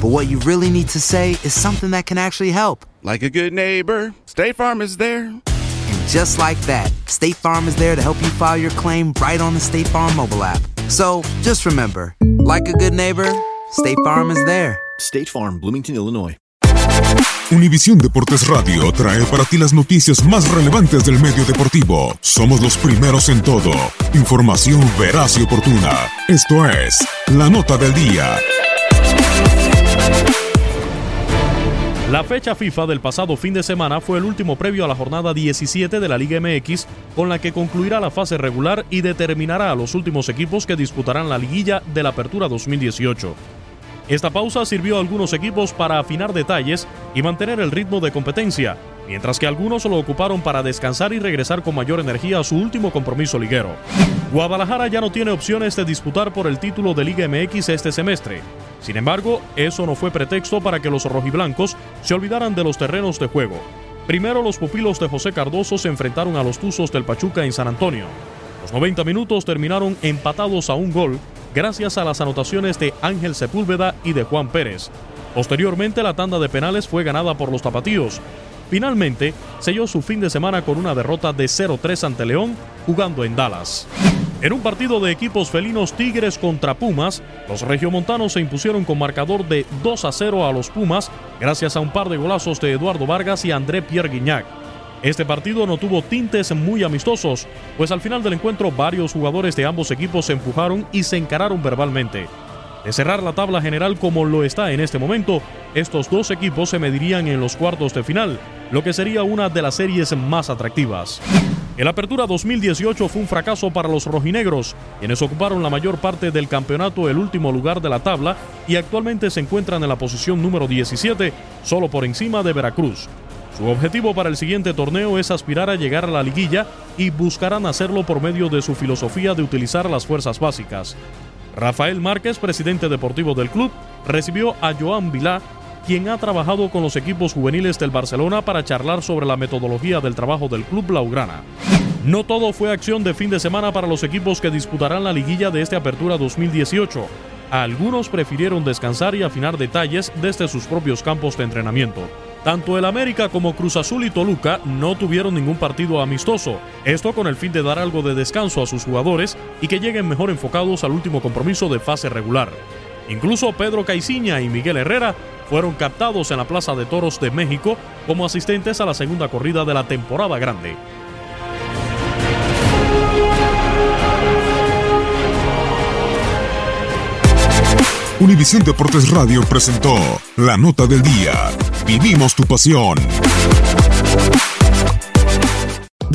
but what you really need to say is something that can actually help. Like a good neighbor, State Farm is there. And just like that, State Farm is there to help you file your claim right on the State Farm mobile app. So just remember, like a good neighbor, State Farm is there. State Farm, Bloomington, Illinois. Univisión Deportes Radio trae para ti las noticias más relevantes del medio deportivo. Somos los primeros en todo. Información veraz y oportuna. Esto es La Nota del Día. La fecha FIFA del pasado fin de semana fue el último previo a la jornada 17 de la Liga MX, con la que concluirá la fase regular y determinará a los últimos equipos que disputarán la liguilla de la Apertura 2018. Esta pausa sirvió a algunos equipos para afinar detalles y mantener el ritmo de competencia, mientras que algunos lo ocuparon para descansar y regresar con mayor energía a su último compromiso liguero. Guadalajara ya no tiene opciones de disputar por el título de Liga MX este semestre. Sin embargo, eso no fue pretexto para que los rojiblancos se olvidaran de los terrenos de juego. Primero los pupilos de José Cardoso se enfrentaron a los Tuzos del Pachuca en San Antonio. Los 90 minutos terminaron empatados a un gol gracias a las anotaciones de Ángel Sepúlveda y de Juan Pérez. Posteriormente la tanda de penales fue ganada por los tapatíos. Finalmente, selló su fin de semana con una derrota de 0-3 ante León, jugando en Dallas. En un partido de equipos felinos Tigres contra Pumas, los regiomontanos se impusieron con marcador de 2 a 0 a los Pumas, gracias a un par de golazos de Eduardo Vargas y André Pierre Guignac. Este partido no tuvo tintes muy amistosos, pues al final del encuentro varios jugadores de ambos equipos se empujaron y se encararon verbalmente. De cerrar la tabla general como lo está en este momento, estos dos equipos se medirían en los cuartos de final, lo que sería una de las series más atractivas. El Apertura 2018 fue un fracaso para los rojinegros, quienes ocuparon la mayor parte del campeonato el último lugar de la tabla y actualmente se encuentran en la posición número 17, solo por encima de Veracruz. Su objetivo para el siguiente torneo es aspirar a llegar a la liguilla y buscarán hacerlo por medio de su filosofía de utilizar las fuerzas básicas. Rafael Márquez, presidente deportivo del club, recibió a Joan Vilá, quien ha trabajado con los equipos juveniles del Barcelona para charlar sobre la metodología del trabajo del club blaugrana. No todo fue acción de fin de semana para los equipos que disputarán la liguilla de este Apertura 2018. Algunos prefirieron descansar y afinar detalles desde sus propios campos de entrenamiento. Tanto el América como Cruz Azul y Toluca no tuvieron ningún partido amistoso, esto con el fin de dar algo de descanso a sus jugadores y que lleguen mejor enfocados al último compromiso de fase regular. Incluso Pedro Caiciña y Miguel Herrera fueron captados en la Plaza de Toros de México como asistentes a la segunda corrida de la temporada grande. Univisión Deportes Radio presentó La Nota del Día. Vivimos tu pasión.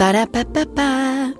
Ba-da-ba-ba-ba.